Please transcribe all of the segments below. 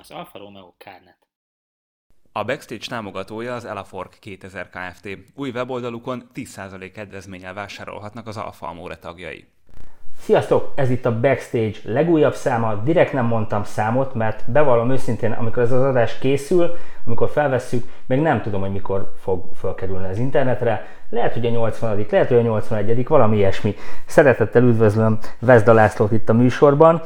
az Alfa Romeo Carnet. A Backstage támogatója az Elafork 2000 Kft. Új weboldalukon 10% kedvezménnyel vásárolhatnak az Alfa Amore tagjai. Sziasztok! Ez itt a Backstage legújabb száma. Direkt nem mondtam számot, mert bevallom őszintén, amikor ez az adás készül, amikor felvesszük, még nem tudom, hogy mikor fog felkerülni az internetre. Lehet, hogy a 80 lehet, hogy a 81 valami ilyesmi. Szeretettel üdvözlöm Vezda Lászlót itt a műsorban,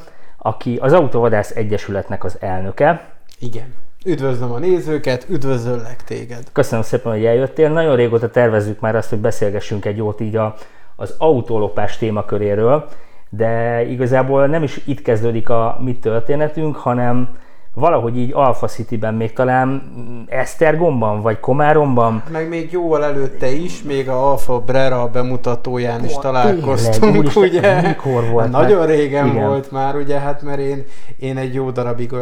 aki az Autovadász Egyesületnek az elnöke. Igen. Üdvözlöm a nézőket, üdvözöllek téged. Köszönöm szépen, hogy eljöttél. Nagyon régóta tervezzük már azt, hogy beszélgessünk egy jót így a, az autólopás témaköréről, de igazából nem is itt kezdődik a mi történetünk, hanem valahogy így Alpha City-ben még talán Esztergomban, vagy Komáromban. Meg még jóval előtte is, még a Alfa Brera bemutatóján is találkoztunk, tényleg, ugye? Mikor volt? Hát nagyon régen igen. volt már, ugye, hát mert én, én egy jó darabig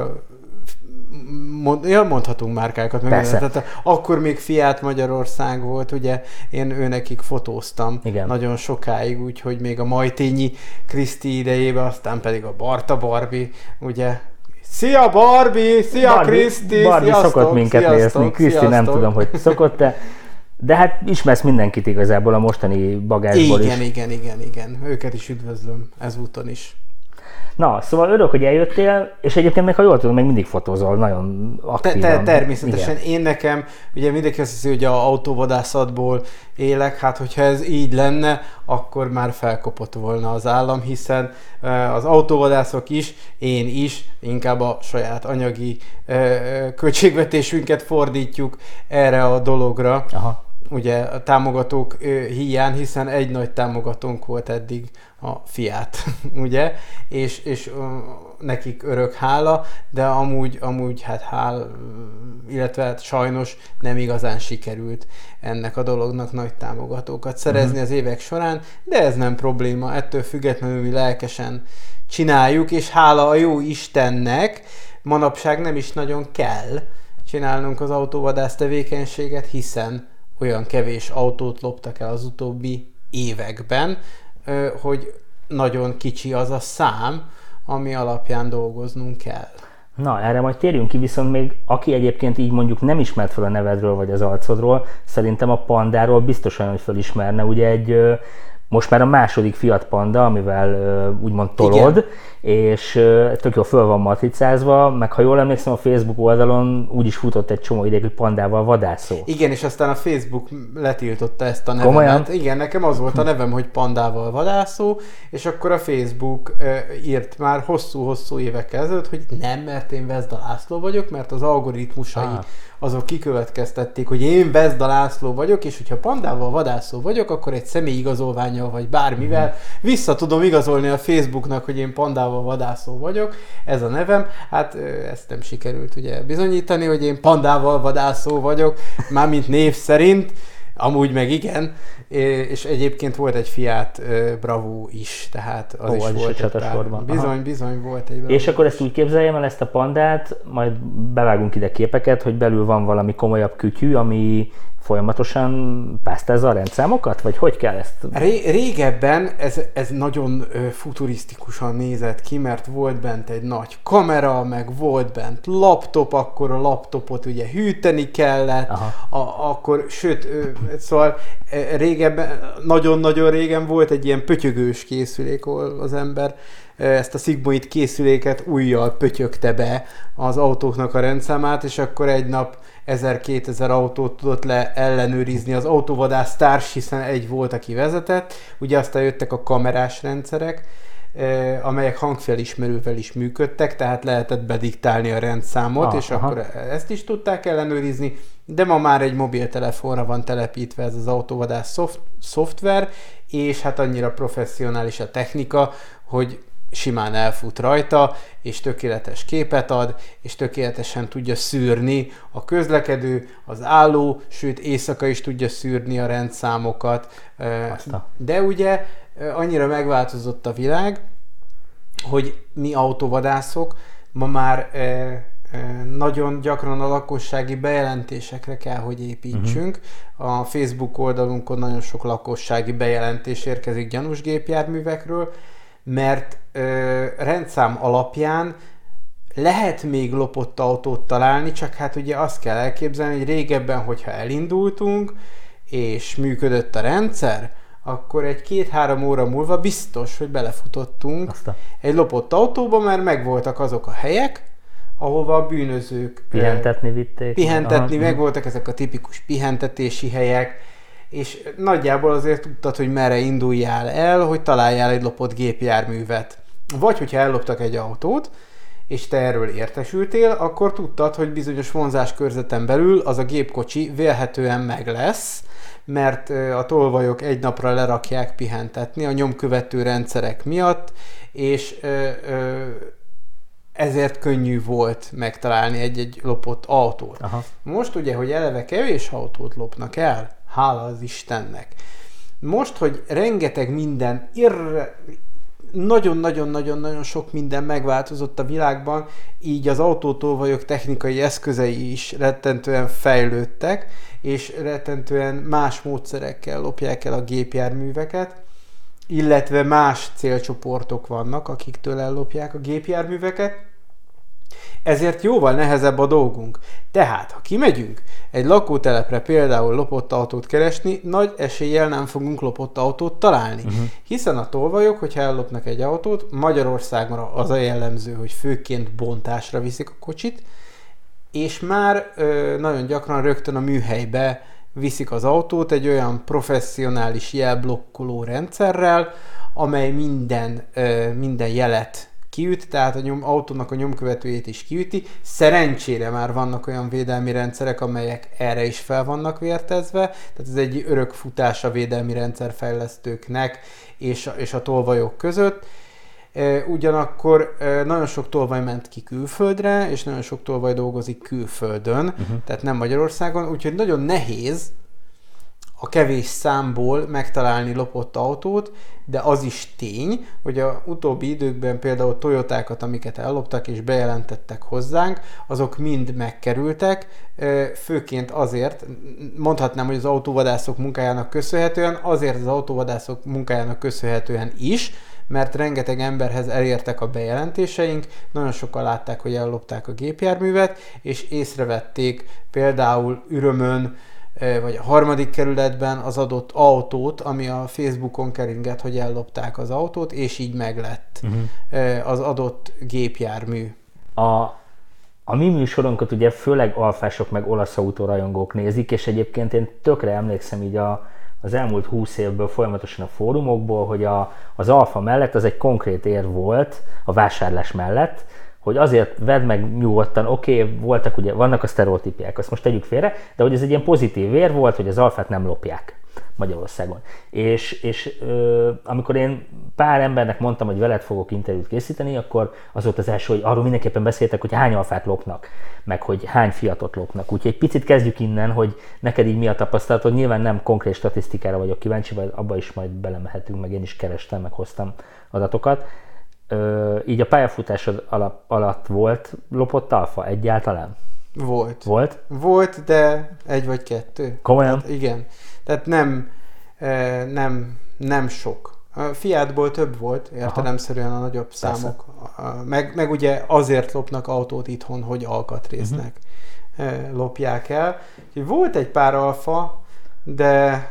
mond, ja, mondhatunk márkákat, meg tehát akkor még Fiat Magyarország volt, ugye én őnekik fotóztam Igen. nagyon sokáig, úgyhogy még a Majtényi Kriszti idejében, aztán pedig a Barta Barbie, ugye Szia Barbie! Szia Kriszti! Barbie sziasztok, szokott minket sziasztok, nézni, Kriszti nem tudom, hogy szokott-e. De hát ismersz mindenkit igazából a mostani bagásból igen, is. Igen, igen, igen, igen. Őket is üdvözlöm ezúton is. Na, szóval örök, hogy eljöttél, és egyébként még ha jól tudom, még mindig fotózol, nagyon aktívan. Te, te, természetesen. Igen. Én nekem, ugye mindenki azt hiszi, hogy a autóvadászatból élek, hát hogyha ez így lenne, akkor már felkopott volna az állam, hiszen az autóvadászok is, én is, inkább a saját anyagi költségvetésünket fordítjuk erre a dologra. Aha ugye a támogatók hiány, hiszen egy nagy támogatónk volt eddig a fiát, ugye, és, és nekik örök hála, de amúgy, amúgy hát hál, illetve hát sajnos nem igazán sikerült ennek a dolognak nagy támogatókat szerezni uh-huh. az évek során, de ez nem probléma, ettől függetlenül mi lelkesen csináljuk, és hála a jó Istennek manapság nem is nagyon kell csinálnunk az autóvadász tevékenységet, hiszen olyan kevés autót loptak el az utóbbi években, hogy nagyon kicsi az a szám, ami alapján dolgoznunk kell. Na, erre majd térjünk ki, viszont még aki egyébként így mondjuk nem ismert fel a nevedről vagy az arcodról, szerintem a pandáról biztosan, hogy felismerne. Ugye egy most már a második Fiat Panda, amivel úgymond tolod, Igen. És tök jó föl van matricázva, meg ha jól emlékszem a Facebook oldalon úgy is futott egy csomó ideig, hogy pandával vadászó. Igen, és aztán a Facebook letiltotta ezt a nevemet. Komolyan? Igen, nekem az volt a nevem, hogy pandával vadászó, és akkor a Facebook írt már hosszú-hosszú évek ezelőtt, hogy nem, mert én Vezda László vagyok, mert az algoritmusai ah azok kikövetkeztették, hogy én Vezda László vagyok, és hogyha pandával vadászó vagyok, akkor egy személyigazolványjal vagy bármivel mm. vissza tudom igazolni a Facebooknak, hogy én pandával vadászó vagyok. Ez a nevem. Hát ezt nem sikerült ugye bizonyítani, hogy én pandával vadászó vagyok, mármint név szerint. Amúgy meg igen, és egyébként volt egy Fiat Bravo is, tehát az Ó, is az volt is egy sorban. Bizony, Aha. bizony volt egy Bravo És akkor ezt úgy képzeljem el, ezt a pandát, majd bevágunk ide képeket, hogy belül van valami komolyabb kütyű, ami folyamatosan pásztázza a rendszámokat? Vagy hogy kell ezt? Ré- régebben ez, ez nagyon ö, futurisztikusan nézett ki, mert volt bent egy nagy kamera, meg volt bent laptop, akkor a laptopot ugye hűteni kellett, a, akkor, sőt, ö, szóval régebben, nagyon-nagyon régen volt egy ilyen pötyögős készülék, ahol az ember ezt a szigmoid készüléket újjal pötyögte be az autóknak a rendszámát, és akkor egy nap 1000-2000 autót tudott le ellenőrizni az autóvadász társ, hiszen egy volt, aki vezetett. Ugye aztán jöttek a kamerás rendszerek, amelyek hangfelismerővel is működtek, tehát lehetett bediktálni a rendszámot, ah, és aha. akkor ezt is tudták ellenőrizni, de ma már egy mobiltelefonra van telepítve ez az autóvadász szoft- szoftver, és hát annyira professzionális a technika, hogy simán elfut rajta, és tökéletes képet ad, és tökéletesen tudja szűrni a közlekedő, az álló, sőt éjszaka is tudja szűrni a rendszámokat. Azta. De ugye annyira megváltozott a világ, hogy mi autóvadászok ma már nagyon gyakran a lakossági bejelentésekre kell, hogy építsünk. Uh-huh. A Facebook oldalunkon nagyon sok lakossági bejelentés érkezik gyanús gépjárművekről, mert ö, rendszám alapján lehet még lopott autót találni, csak hát ugye azt kell elképzelni, hogy régebben, hogyha elindultunk, és működött a rendszer, akkor egy két-három óra múlva biztos, hogy belefutottunk Aztán. egy lopott autóba, mert megvoltak azok a helyek, ahova a bűnözők Pihentetni vitték. pihentetni, Aha. meg voltak ezek a tipikus pihentetési helyek, és nagyjából azért tudtad, hogy merre induljál el, hogy találjál egy lopott gépjárművet. Vagy hogyha elloptak egy autót, és te erről értesültél, akkor tudtad, hogy bizonyos vonzáskörzeten belül az a gépkocsi vélhetően meg lesz, mert a tolvajok egy napra lerakják pihentetni a nyomkövető rendszerek miatt, és ezért könnyű volt megtalálni egy-egy lopott autót. Aha. Most ugye, hogy eleve kevés autót lopnak el, hála az Istennek. Most, hogy rengeteg minden, nagyon-nagyon-nagyon-nagyon sok minden megváltozott a világban, így az autótolvajok technikai eszközei is rettentően fejlődtek, és rettentően más módszerekkel lopják el a gépjárműveket, illetve más célcsoportok vannak, akiktől ellopják a gépjárműveket, ezért jóval nehezebb a dolgunk. Tehát, ha kimegyünk egy lakótelepre például lopott autót keresni, nagy eséllyel nem fogunk lopott autót találni. Uh-huh. Hiszen a tolvajok, hogyha ellopnak egy autót, Magyarországon az a jellemző, hogy főként bontásra viszik a kocsit, és már ö, nagyon gyakran rögtön a műhelybe viszik az autót egy olyan professzionális jelblokkoló rendszerrel, amely minden, ö, minden jelet kiüt, tehát a nyom, autónak a nyomkövetőjét is kiüti. Szerencsére már vannak olyan védelmi rendszerek, amelyek erre is fel vannak vértezve, tehát ez egy örök futás a védelmi rendszerfejlesztőknek és, és a tolvajok között. Ugyanakkor nagyon sok tolvaj ment ki külföldre, és nagyon sok tolvaj dolgozik külföldön, uh-huh. tehát nem Magyarországon, úgyhogy nagyon nehéz a kevés számból megtalálni lopott autót, de az is tény, hogy a utóbbi időkben például Toyotákat, amiket elloptak és bejelentettek hozzánk, azok mind megkerültek, főként azért, mondhatnám, hogy az autóvadászok munkájának köszönhetően, azért az autóvadászok munkájának köszönhetően is, mert rengeteg emberhez elértek a bejelentéseink, nagyon sokan látták, hogy ellopták a gépjárművet, és észrevették például Ürömön, vagy a harmadik kerületben az adott autót, ami a Facebookon keringett, hogy ellopták az autót, és így meglett uh-huh. az adott gépjármű. A, a mi műsorunkat ugye főleg alfások meg olasz autórajongók nézik, és egyébként én tökre emlékszem így a, az elmúlt húsz évből folyamatosan a fórumokból, hogy a, az alfa mellett az egy konkrét ér volt, a vásárlás mellett, hogy azért vedd meg nyugodtan, oké, okay, voltak ugye, vannak a sztereotípiák, azt most tegyük félre, de hogy ez egy ilyen pozitív ér volt, hogy az alfát nem lopják Magyarországon. És, és ö, amikor én pár embernek mondtam, hogy veled fogok interjút készíteni, akkor az volt az első, hogy arról mindenképpen beszéltek, hogy hány alfát lopnak, meg hogy hány fiatot lopnak. Úgyhogy egy picit kezdjük innen, hogy neked így mi a tapasztalatod. Nyilván nem konkrét statisztikára vagyok kíváncsi, vagy abba is majd belemehetünk, meg én is kerestem, meg hoztam adatokat. Ö, így a pályafutásod alap, alatt volt lopott alfa egyáltalán? Volt. Volt? Volt, de egy vagy kettő. Komolyan? Tehát igen. Tehát nem, nem, nem sok. Fiatból több volt, értelemszerűen a nagyobb Persze. számok. Meg, meg ugye azért lopnak autót itthon, hogy alkatrésznek uh-huh. lopják el. Volt egy pár alfa, de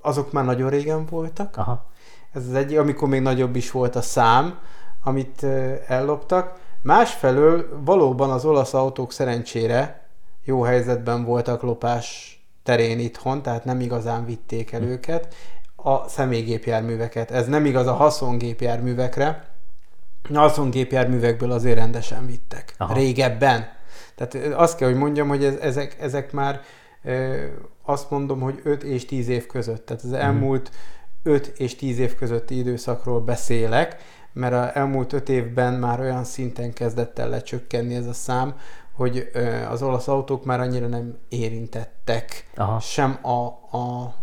azok már nagyon régen voltak. Aha. Ez az egyik, amikor még nagyobb is volt a szám, amit elloptak. Másfelől valóban az olasz autók szerencsére jó helyzetben voltak lopás terén itthon, tehát nem igazán vitték el őket. A személygépjárműveket. Ez nem igaz a haszongépjárművekre. A haszongépjárművekből azért rendesen vittek. Aha. Régebben. Tehát azt kell, hogy mondjam, hogy ez, ezek, ezek már ö, azt mondom, hogy 5 és 10 év között. Tehát az elmúlt 5 és 10 év közötti időszakról beszélek, mert az elmúlt 5 évben már olyan szinten kezdett el lecsökkenni ez a szám, hogy az olasz autók már annyira nem érintettek. Aha. Sem a, a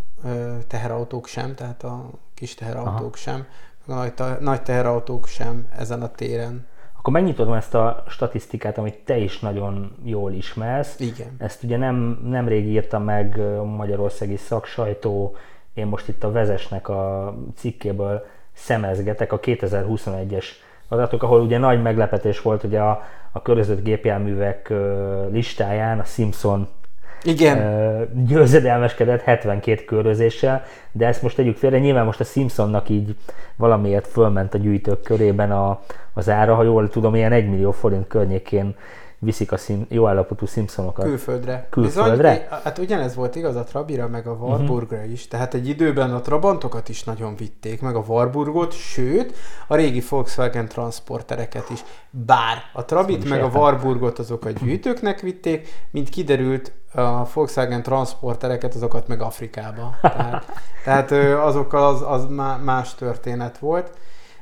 teherautók sem, tehát a kis teherautók Aha. sem, a nagy, nagy teherautók sem ezen a téren. Akkor megnyitod ezt a statisztikát, amit te is nagyon jól ismersz. Igen. Ezt ugye nem, nemrég írta meg a magyarországi szaksajtó, én most itt a Vezesnek a cikkéből szemezgetek, a 2021-es adatok, ahol ugye nagy meglepetés volt, hogy a, a körözött gépjárművek listáján a Simpson igen. győzedelmeskedett 72 körözéssel, de ezt most tegyük félre, nyilván most a Simpsonnak így valamiért fölment a gyűjtők körében a, az ára, ha jól tudom, ilyen 1 millió forint környékén viszik a szim, jó állapotú Simpsonokat. Külföldre. Külföldre? Bizony, hát ugyanez volt igaz a Trabira, meg a Warburgra uh-huh. is. Tehát egy időben a Trabantokat is nagyon vitték, meg a Warburgot, sőt, a régi Volkswagen transportereket is. Bár a Trabit meg a Warburgot azok a gyűjtőknek vitték, mint kiderült, a Volkswagen transportereket azokat meg Afrikába. Tehát, tehát azokkal az, az más történet volt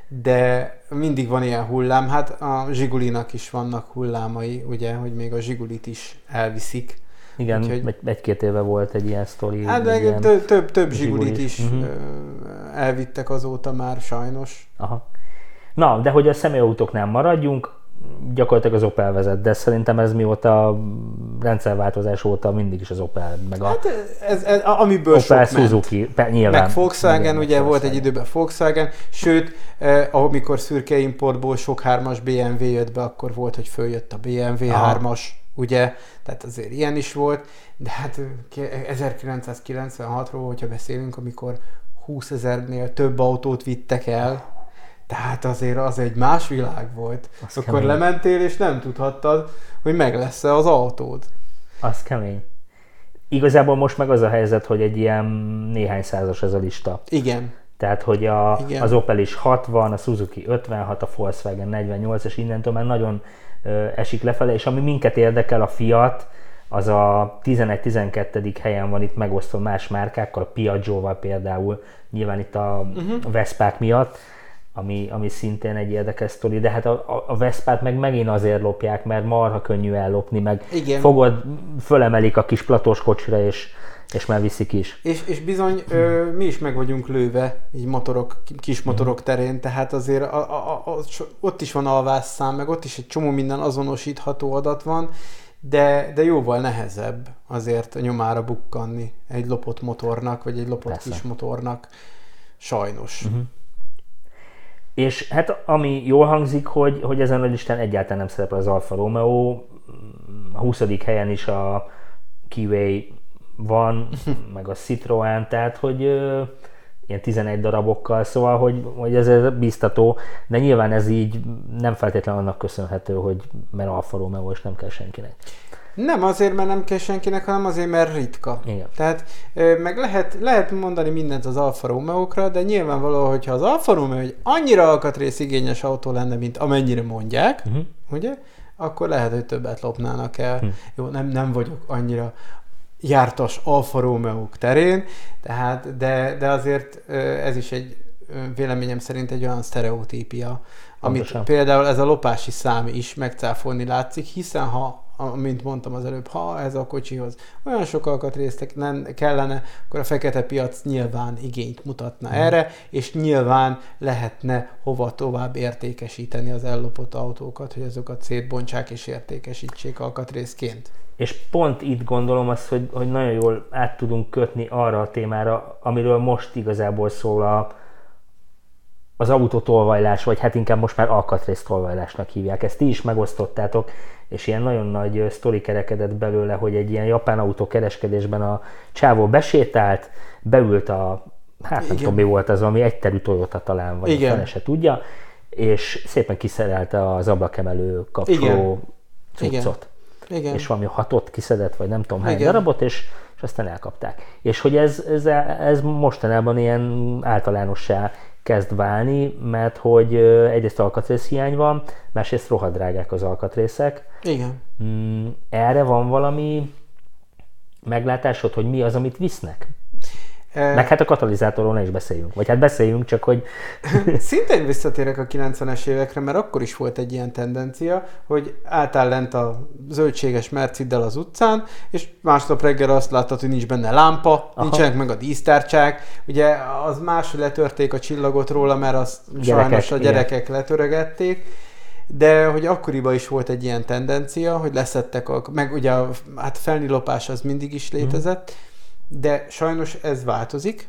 de mindig van ilyen hullám. Hát a Zsigulinak is vannak hullámai, ugye, hogy még a Zsigulit is elviszik. Igen, Úgyhogy... egy-két éve volt egy ilyen sztori. Hát de ilyen több, több, több Zsigulit is uh-huh. elvittek azóta már sajnos. Aha. Na, de hogy a személyautóknál maradjunk, gyakorlatilag az Opel vezet, de szerintem ez mióta rendszerváltozás óta mindig is az Opel, meg a hát ez, ez, amiből Opel, sok Suzuki, ment. nyilván. Meg Volkswagen, igen, ugye Volkswagen. volt egy időben Volkswagen, sőt, eh, amikor szürke importból sok hármas BMW jött be, akkor volt, hogy följött a BMW Aha. 3-as, ugye, tehát azért ilyen is volt, de hát 1996-ról, hogyha beszélünk, amikor 20 ezernél több autót vittek el, tehát azért az egy más világ volt. Az Akkor kemény. lementél, és nem tudhattad, hogy meg lesz-e az autód. Az kemény. Igazából most meg az a helyzet, hogy egy ilyen néhány százas ez a lista. Igen. Tehát, hogy a, Igen. az Opel is 60, a Suzuki 56, a Volkswagen 48, és innentől már nagyon ö, esik lefele, és ami minket érdekel, a Fiat, az a 11-12. helyen van itt megosztva más márkákkal, a Piaggio-val például, nyilván itt a, uh-huh. a Veszpák miatt, ami, ami szintén egy érdekes sztori, de hát a, a Veszpát meg megint azért lopják, mert marha könnyű ellopni, meg Igen. fogod, fölemelik a kis platós kocsira, és, és már viszik is. És, és bizony ö, mi is meg vagyunk lőve, így motorok, kis motorok terén, tehát azért a, a, a, ott is van alvásszám, meg ott is egy csomó minden azonosítható adat van, de, de jóval nehezebb azért a nyomára bukkanni egy lopott motornak, vagy egy lopott Persze. kis motornak. Sajnos. Uh-huh. És hát ami jól hangzik, hogy, hogy ezen a listán egyáltalán nem szerepel az Alfa Romeo, a 20. helyen is a Kiway van, meg a Citroën, tehát hogy ö, ilyen 11 darabokkal, szóval, hogy, hogy ez biztató, de nyilván ez így nem feltétlenül annak köszönhető, hogy mert Alfa Romeo és nem kell senkinek. Nem azért, mert nem kell senkinek, hanem azért, mert ritka. Igen. Tehát meg lehet, lehet mondani mindent az Alfa Romeo-kra, de nyilvánvaló, hogyha az Alfa Romeo egy annyira alkatrész igényes autó lenne, mint amennyire mondják, uh-huh. ugye, akkor lehet, hogy többet lopnának el. Uh-huh. Jó, nem, nem vagyok annyira jártas Alfa romeo terén, tehát, de, de azért ez is egy véleményem szerint egy olyan sztereotípia, amit Pontosan. például ez a lopási szám is megcáfolni látszik, hiszen ha amint mondtam az előbb, ha ez a kocsihoz olyan sok alkatrészt kellene, akkor a fekete piac nyilván igényt mutatna mm. erre, és nyilván lehetne hova tovább értékesíteni az ellopott autókat, hogy azokat szétbontsák és értékesítsék alkatrészként. És pont itt gondolom azt, hogy, hogy nagyon jól át tudunk kötni arra a témára, amiről most igazából szól a, az autótolvajlás, vagy hát inkább most már alkatrésztolvajlásnak hívják. Ezt ti is megosztottátok, és ilyen nagyon nagy sztori kerekedett belőle, hogy egy ilyen japán autó kereskedésben a csávó besétált, beült a, hát nem Igen. tudom mi volt az, ami egyterű Toyota talán, vagy Igen. a se tudja, és szépen kiszerelte az ablakemelő kapcsoló Igen. cuccot. Igen. És valami hatot kiszedett, vagy nem tudom hány Igen. darabot, és, és aztán elkapták. És hogy ez, ez, ez mostanában ilyen általánossá kezd válni, mert hogy egyrészt alkatrész hiány van, másrészt rohadrágák az alkatrészek. Igen. Mm, erre van valami meglátásod, hogy mi az, amit visznek? Meg hát a katalizátorról ne is beszéljünk. Vagy hát beszéljünk, csak hogy... Szintén visszatérek a 90-es évekre, mert akkor is volt egy ilyen tendencia, hogy álltál lent a zöldséges Merciddel az utcán, és másnap reggel azt láttad, hogy nincs benne lámpa, Aha. nincsenek meg a dísztárcsák. Ugye az más, letörték a csillagot róla, mert azt gyerekek, sajnos a gyerekek igen. letörögették de hogy akkoriban is volt egy ilyen tendencia, hogy leszettek, a, meg ugye a hát felnilopás az mindig is létezett, mm de sajnos ez változik.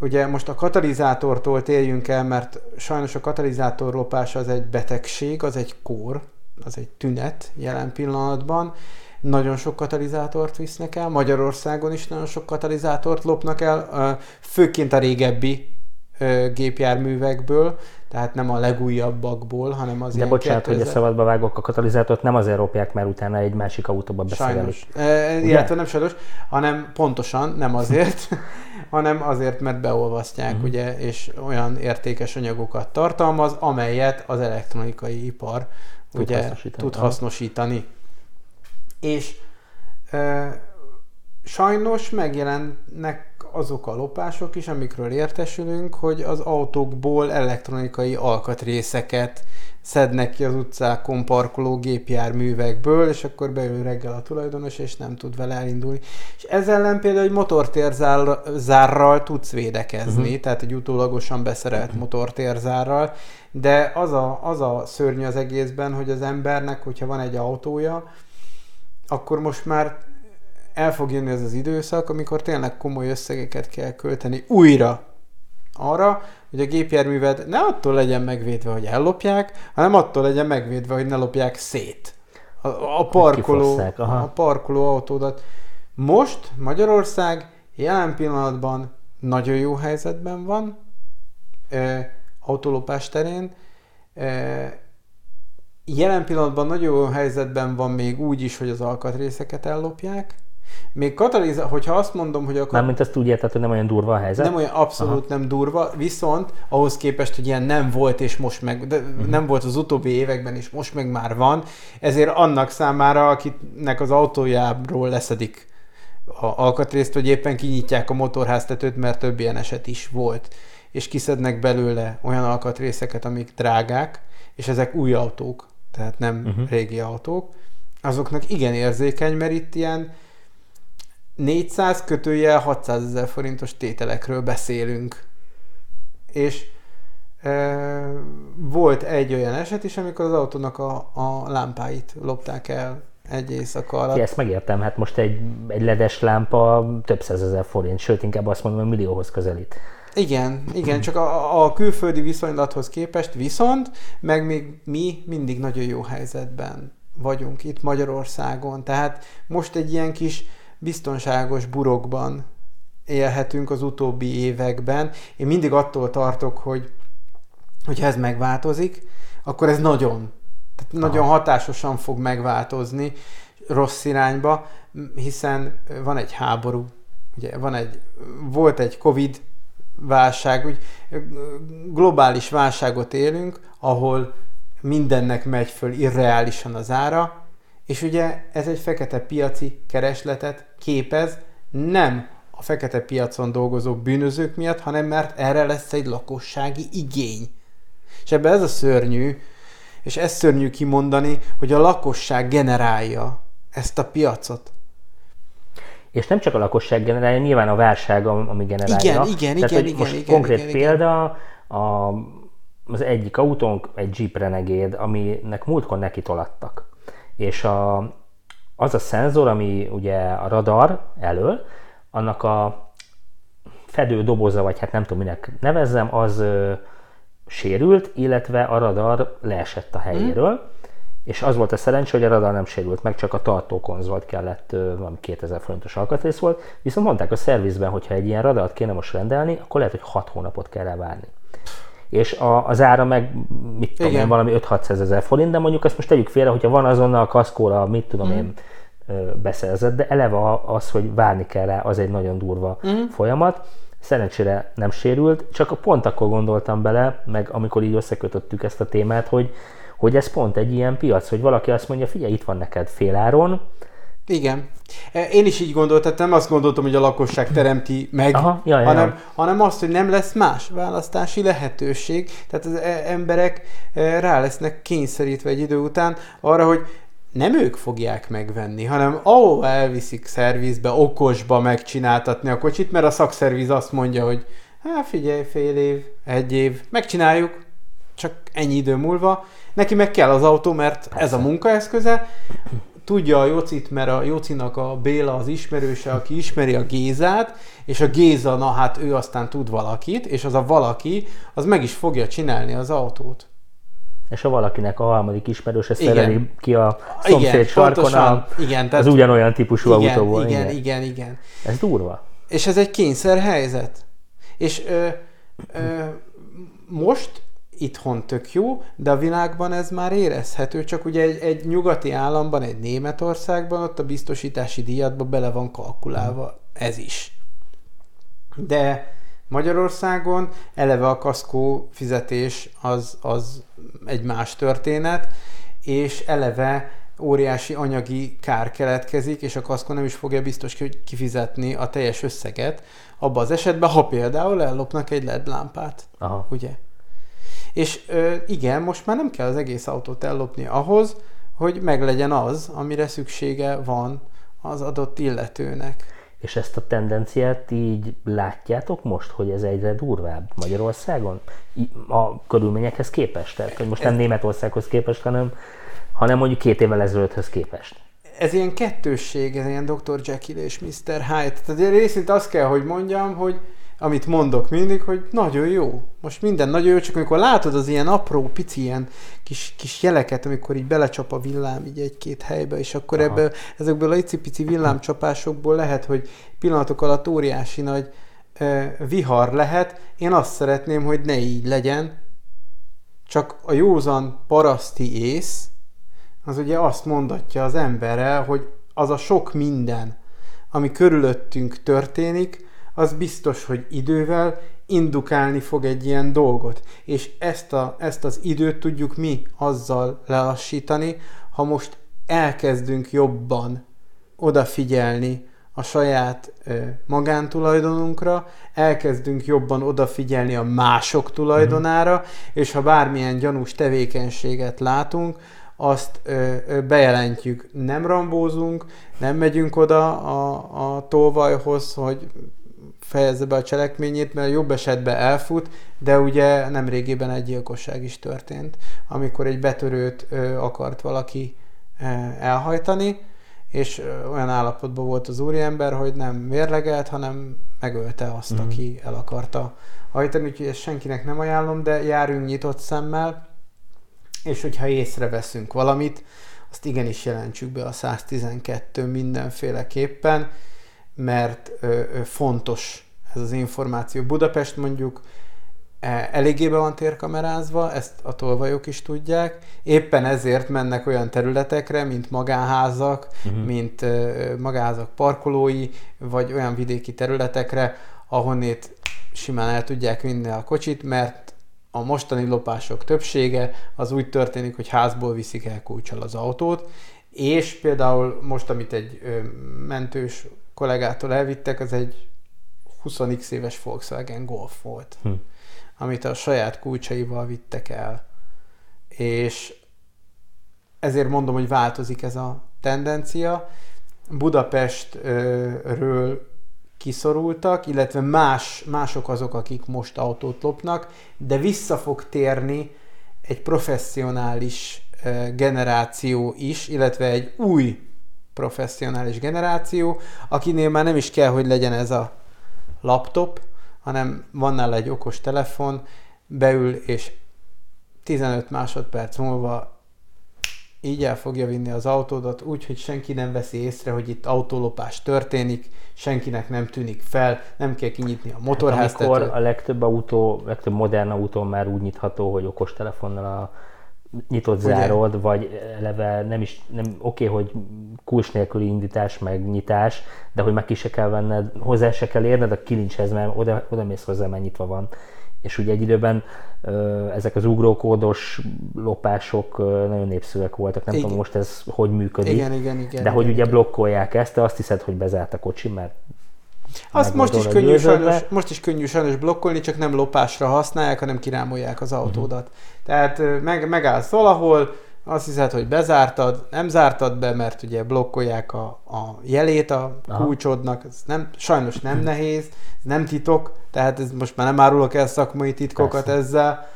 ugye most a katalizátortól térjünk el, mert sajnos a katalizátor lopás az egy betegség, az egy kór, az egy tünet jelen pillanatban. Nagyon sok katalizátort visznek el, Magyarországon is nagyon sok katalizátort lopnak el, főként a régebbi gépjárművekből, tehát nem a legújabbakból, hanem az De bocsánat, 2000... hogy a szabadba vágok a katalizátort, nem azért ropják, mert utána egy másik autóba beszélünk. Sajnos. E, illetve nem sajnos, hanem pontosan nem azért, hanem azért, mert beolvasztják, uh-huh. ugye, és olyan értékes anyagokat tartalmaz, amelyet az elektronikai ipar tud ugye hasznosítani. tud hasznosítani. És e, sajnos megjelennek azok a lopások is, amikről értesülünk, hogy az autókból elektronikai alkatrészeket szednek ki az utcákon parkoló gépjárművekből, és akkor beül reggel a tulajdonos, és nem tud vele elindulni. És ezzel ellen például egy motortérzárral tudsz védekezni, uh-huh. tehát egy utólagosan beszerelt uh-huh. motortérzárral, de az a, az a szörnyű az egészben, hogy az embernek, hogyha van egy autója, akkor most már el fog jönni ez az időszak, amikor tényleg komoly összegeket kell költeni újra arra, hogy a gépjárműved ne attól legyen megvédve, hogy ellopják, hanem attól legyen megvédve, hogy ne lopják szét a, a parkoló, a parkoló autódat. Most Magyarország jelen pillanatban nagyon jó helyzetben van, e, autolopás terén. E, jelen pillanatban nagyon jó helyzetben van még úgy is, hogy az alkatrészeket ellopják, még kataliza, hogyha azt mondom, hogy akkor... Mármint ezt úgy érted, hogy nem olyan durva a helyzet? Nem olyan abszolút Aha. nem durva, viszont ahhoz képest, hogy ilyen nem volt és most meg, de uh-huh. nem volt az utóbbi években és most meg már van, ezért annak számára, akinek az autójáról leszedik a alkatrészt, hogy éppen kinyitják a motorháztetőt, mert több ilyen eset is volt, és kiszednek belőle olyan alkatrészeket, amik drágák, és ezek új autók, tehát nem uh-huh. régi autók, azoknak igen érzékeny, mert itt ilyen 400 kötője 600 ezer forintos tételekről beszélünk. És e, volt egy olyan eset is, amikor az autónak a, a lámpáit lopták el egy éjszaka alatt. ezt megértem, hát most egy, egy ledes lámpa több százezer forint, sőt inkább azt mondom, hogy millióhoz közelít. Igen, igen, csak a, a külföldi viszonylathoz képest viszont, meg még mi mindig nagyon jó helyzetben vagyunk itt Magyarországon. Tehát most egy ilyen kis biztonságos burokban élhetünk az utóbbi években. Én mindig attól tartok, hogy hogyha ez megváltozik, akkor ez nagyon, tehát nagyon hatásosan fog megváltozni rossz irányba, hiszen van egy háború, ugye van egy, volt egy Covid válság, úgy globális válságot élünk, ahol mindennek megy föl irreálisan az ára, és ugye ez egy fekete piaci keresletet képez, nem a fekete piacon dolgozó bűnözők miatt, hanem mert erre lesz egy lakossági igény. És ebbe ez a szörnyű, és ez szörnyű kimondani, hogy a lakosság generálja ezt a piacot. És nem csak a lakosság generálja, nyilván a válság, ami generálja. Igen, igen, Tehát, igen, igen, most igen, konkrét igen, példa, a, az egyik autónk egy Jeep Renegade, aminek múltkor neki tolattak és a, az a szenzor, ami ugye a radar elől, annak a fedő doboza, vagy hát nem tudom minek nevezzem, az ö, sérült, illetve a radar leesett a helyéről, mm. és az volt a szerencsé, hogy a radar nem sérült meg, csak a tartókonzolt kellett, ö, valami 2000 forintos alkatrész volt, viszont mondták a szervizben, hogy ha egy ilyen radart kéne most rendelni, akkor lehet, hogy 6 hónapot kell rá várni és a, az ára meg, mit tudom Igen. én, valami 5-600 ezer forint, de mondjuk azt most tegyük félre, hogyha van azonnal a kaszkóra, mit tudom mm. én, beszerzett, de eleve az, hogy várni kell rá, az egy nagyon durva mm. folyamat. Szerencsére nem sérült, csak pont akkor gondoltam bele, meg amikor így összekötöttük ezt a témát, hogy, hogy ez pont egy ilyen piac, hogy valaki azt mondja, figyelj, itt van neked féláron, igen. E, én is így gondoltam, nem azt gondoltam, hogy a lakosság teremti meg, Aha, jaj, hanem, jaj. hanem azt, hogy nem lesz más választási lehetőség. Tehát az e, emberek e, rá lesznek kényszerítve egy idő után arra, hogy nem ők fogják megvenni, hanem ahova elviszik szervizbe, okosba megcsináltatni a kocsit, mert a szakszerviz azt mondja, hogy hát figyelj, fél év, egy év, megcsináljuk, csak ennyi idő múlva. Neki meg kell az autó, mert Persze. ez a munkaeszköze, tudja a Jocit, mert a Jocinak a Béla az ismerőse, aki ismeri a Gézát, és a Géza, na hát ő aztán tud valakit, és az a valaki, az meg is fogja csinálni az autót. És ha valakinek a harmadik ismerőse Igen. szereli ki a szomszéd Igen, sarkon, pontosan. a, Igen, az ugyanolyan típusú igen, autó volt. igen, igen, igen. Ez durva. És ez egy kényszer helyzet. És ö, ö, most itthon tök jó, de a világban ez már érezhető, csak ugye egy, egy nyugati államban, egy Németországban ott a biztosítási díjatba bele van kalkulálva ez is. De Magyarországon eleve a kaszkó fizetés az, az egy más történet, és eleve óriási anyagi kár keletkezik, és a kaszkó nem is fogja biztos ki- kifizetni a teljes összeget, abban az esetben, ha például ellopnak egy LED lámpát, Aha. ugye? És ö, igen, most már nem kell az egész autót ellopni ahhoz, hogy meglegyen az, amire szüksége van az adott illetőnek. És ezt a tendenciát így látjátok most, hogy ez egyre durvább Magyarországon? A körülményekhez képest? Tehát, hogy most nem Németországhoz képest, hanem, hanem mondjuk két évvel ezelőtthöz képest. ez ilyen kettősség, ez ilyen Dr. Jekyll és Mr. Hyde. Tehát részint azt kell, hogy mondjam, hogy amit mondok mindig, hogy nagyon jó. Most minden nagyon jó, csak amikor látod az ilyen apró, pici ilyen kis, kis jeleket, amikor így belecsap a villám így egy-két helybe, és akkor Aha. ebből, ezekből a icipici villámcsapásokból lehet, hogy pillanatok alatt óriási nagy ö, vihar lehet. Én azt szeretném, hogy ne így legyen, csak a józan paraszti ész, az ugye azt mondatja az emberrel, hogy az a sok minden, ami körülöttünk történik, az biztos, hogy idővel indukálni fog egy ilyen dolgot. És ezt, a, ezt az időt tudjuk mi azzal lelassítani, ha most elkezdünk jobban odafigyelni a saját ö, magántulajdonunkra, elkezdünk jobban odafigyelni a mások tulajdonára, és ha bármilyen gyanús tevékenységet látunk, azt ö, ö, bejelentjük, nem rambózunk, nem megyünk oda a, a tolvajhoz, hogy fejezze be a cselekményét, mert jobb esetben elfut, de ugye nem régében egy gyilkosság is történt, amikor egy betörőt ö, akart valaki ö, elhajtani, és ö, olyan állapotban volt az úriember, hogy nem mérlegelt, hanem megölte azt, Mhm. aki el akarta hajtani, úgyhogy ezt senkinek nem ajánlom, de járjunk nyitott szemmel, és hogyha észreveszünk valamit, azt igenis jelentsük be a 112 mindenféleképpen, mert ö, ö, fontos ez az információ. Budapest mondjuk e, eléggé be van térkamerázva, ezt a tolvajok is tudják. Éppen ezért mennek olyan területekre, mint magánházak, uh-huh. mint ö, magánházak parkolói, vagy olyan vidéki területekre, ahonnét simán el tudják vinni a kocsit, mert a mostani lopások többsége az úgy történik, hogy házból viszik el kulcsal az autót, és például most, amit egy mentős kollégától elvittek, az egy 20x éves Volkswagen Golf volt, Hm. amit a saját kulcsaival vittek el. És ezért mondom, hogy változik ez a tendencia. Budapestről kiszorultak, illetve más, mások azok, akik most autót lopnak, de vissza fog térni egy professzionális ö, generáció is, illetve egy új professzionális generáció, akinél már nem is kell, hogy legyen ez a laptop, hanem van nála egy okos telefon, beül és 15 másodperc múlva így el fogja vinni az autódat, úgy, hogy senki nem veszi észre, hogy itt autólopás történik, senkinek nem tűnik fel, nem kell kinyitni a Amikor motorháztetőt. a legtöbb autó, legtöbb modern autó már úgy nyitható, hogy okostelefonnal a nyitott Ugye? zárod, vagy eleve nem is, nem, oké, hogy kulcs nélküli indítás, meg nyitás, de hogy meg ki se kell venned, hozzá se kell érned a kilincshez, mert oda, oda mész hozzá, mert nyitva van. És ugye egy időben ezek az ugrókódos lopások nagyon népszerűek voltak. Nem Igen. tudom most ez hogy működik. Igen, igen, igen. de hogy igen, ugye igen. blokkolják ezt, te azt hiszed, hogy bezárt a kocsi, mert Azt most is, könnyű győződve. sajnos, most is könnyű sajnos blokkolni, csak nem lopásra használják, hanem kirámolják az autódat. Mhm. Tehát meg, megállsz valahol, azt hiszed, hogy bezártad, nem zártad be, mert ugye blokkolják a, a jelét a Aha. kulcsodnak, ez nem, sajnos nem nehéz, ez nem titok, tehát ez most már nem árulok el szakmai titkokat Persze. ezzel,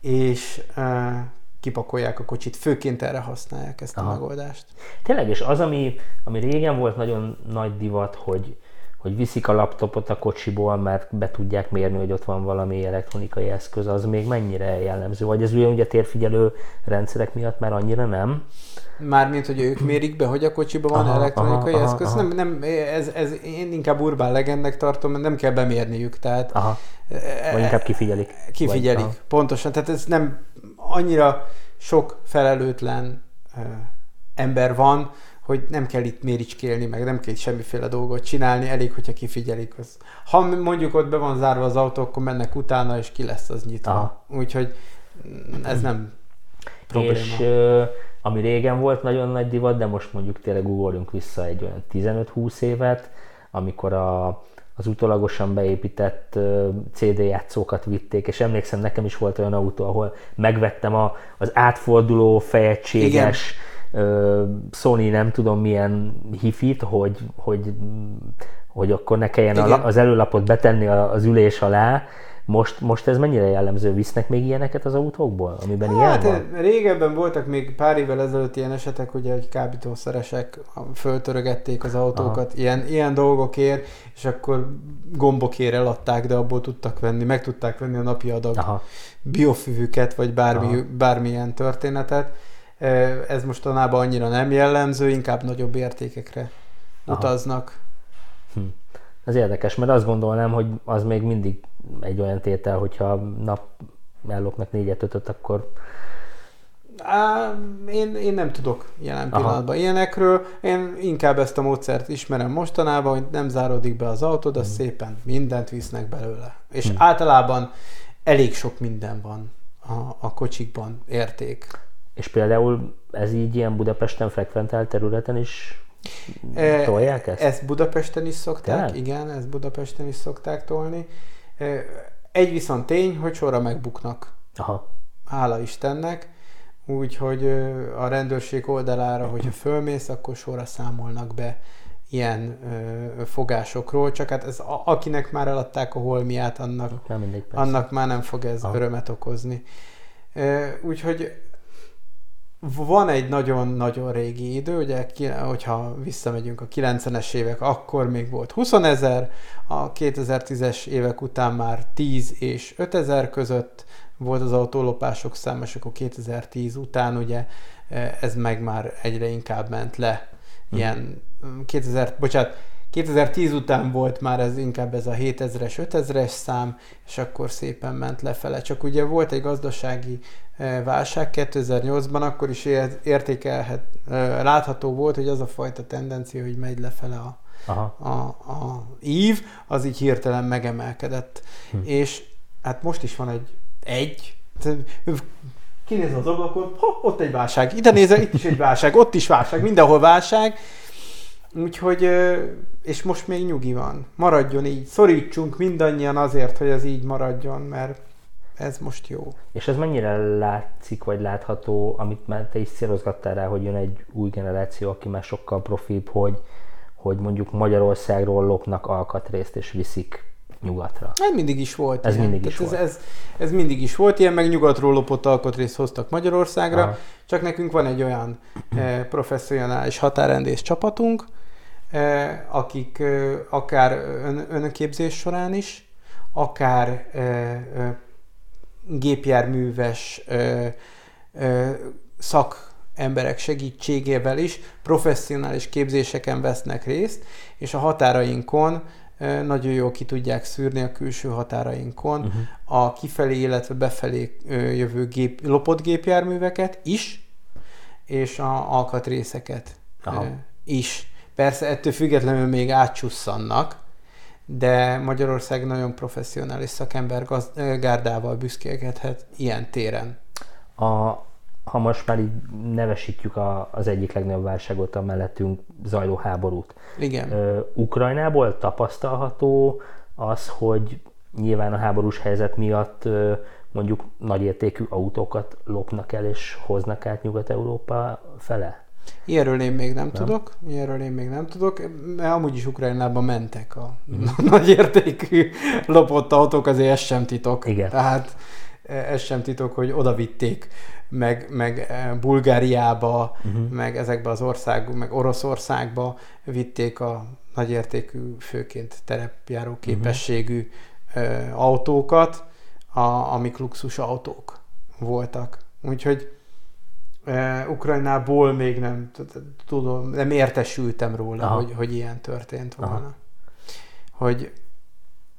és uh, kipakolják a kocsit, főként erre használják ezt Aha. a megoldást. Tényleg, és az, ami, ami régen volt nagyon nagy divat, hogy, hogy viszik a laptopot a kocsiból, mert be tudják mérni, hogy ott van valami elektronikai eszköz, az még mennyire jellemző? Vagy ez ugye, ugye térfigyelő rendszerek miatt már annyira nem? Mármint, hogy ők mérik be, hogy a kocsiban van Aha, elektronikai aha, eszköz. aha. Nem, nem, ez, ez, én inkább urbán legendnek tartom, mert nem kell bemérniük. Tehát Aha. Vagy inkább kifigyelik? Kifigyelik, Vagy, aha. pontosan. Tehát ez nem annyira sok felelőtlen ember van, hogy nem kell itt méricskélni, meg nem kell itt semmiféle dolgot csinálni, elég, hogyha kifigyelik. Az. Ha mondjuk ott be van zárva az autó, akkor mennek utána, és ki lesz az nyitva. Aha. Úgyhogy ez nem probléma. És ami régen volt nagyon nagy divat, de most mondjuk tényleg ugorjunk vissza egy olyan 15-20 évet, amikor a, az utólagosan beépített CD játszókat vitték, és emlékszem, nekem is volt olyan autó, ahol megvettem a, az átforduló fejegységes ö, Sony nem tudom milyen hifit, hogy, hogy, hogy akkor ne kelljen Igen. az előlapot betenni az ülés alá. Most, most ez mennyire jellemző? Visznek még ilyeneket az autókból, amiben Hát ilyen van? régebben voltak még pár évvel ezelőtt ilyen esetek, ugye, hogy kábítószeresek föltörögették az autókat ilyen, ilyen dolgokért, és akkor gombokért eladták, de abból tudtak venni, meg tudták venni a napi adag Aha. biofüvüket, vagy bármi, Aha. bármilyen történetet. Ez mostanában annyira nem jellemző, inkább nagyobb értékekre Aha. utaznak. Ez érdekes, mert azt gondolnám, hogy az még mindig egy olyan tétel, hogyha nap ellopnak négyet, ötöt, akkor Á, én, én nem tudok jelen Aha. pillanatban ilyenekről. Én inkább ezt a módszert ismerem mostanában, hogy nem záródik be az autód, az szépen mindent visznek belőle. És általában elég sok minden van a, a kocsikban, érték. És például ez így ilyen Budapesten frekventált területen is E, tolják ezt? Ezt Budapesten is szokták, Tényleg? igen, ezt Budapesten is szokták tolni. E, Egy viszont tény, hogy sorra megbuknak. Aha. Hála Istennek. Úgyhogy a rendőrség oldalára, hogyha fölmész, akkor sorra számolnak be ilyen ö, fogásokról, csak hát ez, a, akinek már eladták a holmiát, annak, Nem mindegy, persze. annak már nem fog ez Aha. örömet okozni. Úgyhogy van egy nagyon-nagyon régi idő, ugye, ki- hogyha visszamegyünk a 90-es évek, akkor még volt 20 ezer, a 2010-es évek után már 10 és 5 ezer között volt az autólopások száma, és akkor 2010 után ugye eh, ez meg már egyre inkább ment le. Ilyen mm, 2000, bocsánat, 2010 után volt már ez inkább ez a 7000-es, 5000-es szám, és akkor szépen ment lefele. Csak ugye volt egy gazdasági eh, válság 2008-ban, akkor is ér- értékelhet, eh, látható volt, hogy az a fajta tendencia, hogy megy lefele a, Aha. a, a ív, az így hirtelen megemelkedett. Hm. És hát most is van egy, egy, kinéz az ablakon, ha, ott egy válság, ide nézel, itt is egy válság, ott is válság, mindenhol válság. Úgyhogy, és most még nyugi van. Maradjon így. Szorítsunk mindannyian azért, hogy ez így maradjon, mert ez most jó. És ez mennyire látszik, vagy látható, amit már te is célozgattál rá, hogy jön egy új generáció, aki már sokkal profibb, hogy, hogy mondjuk Magyarországról lopnak alkatrészt és viszik nyugatra. Ez mindig is volt. Ez ilyen. mindig is Tehát volt. Ez, ez, ez mindig is volt ilyen, meg nyugatról lopott alkatrészt hoztak Magyarországra, Aha. csak nekünk van egy olyan eh, professzionális határrendész csapatunk, akik akár ön, önképzés során is, akár gépjárműves szakemberek segítségével is professzionális képzéseken vesznek részt, és a határainkon nagyon jól ki tudják szűrni a külső határainkon uh-huh. a kifelé, illetve befelé jövő gép, lopott gépjárműveket is, és a alkatrészeket Aha. is. Persze ettől függetlenül még átcsusszannak, de Magyarország nagyon professzionális szakember gaz, eh, gárdával büszkélkedhet ilyen téren. A, ha most már így nevesítjük a, az egyik legnagyobb válságot, a mellettünk zajló háborút. Igen. Ö, Ukrajnából tapasztalható az, hogy nyilván a háborús helyzet miatt ö, mondjuk nagyértékű autókat lopnak el és hoznak át Nyugat-Európa fele? Ilyenről én még nem, nem tudok, ilyenről én még nem tudok, mert amúgy is Ukrajnában mentek a mm. nagy értékű lopott autók, azért ez sem titok. Igen. Tehát ez sem titok, hogy oda vitték, meg, meg eh, Bulgáriába, uh-huh. meg ezekbe az országba, meg Oroszországba vitték a nagyértékű, főként terepjáró képességű uh-huh. autókat, a, amik luxus autók voltak. Úgyhogy uh, Ukrajnából még nem tudom, nem értesültem róla, hogy, hogy ilyen történt volna. Aha. Hogy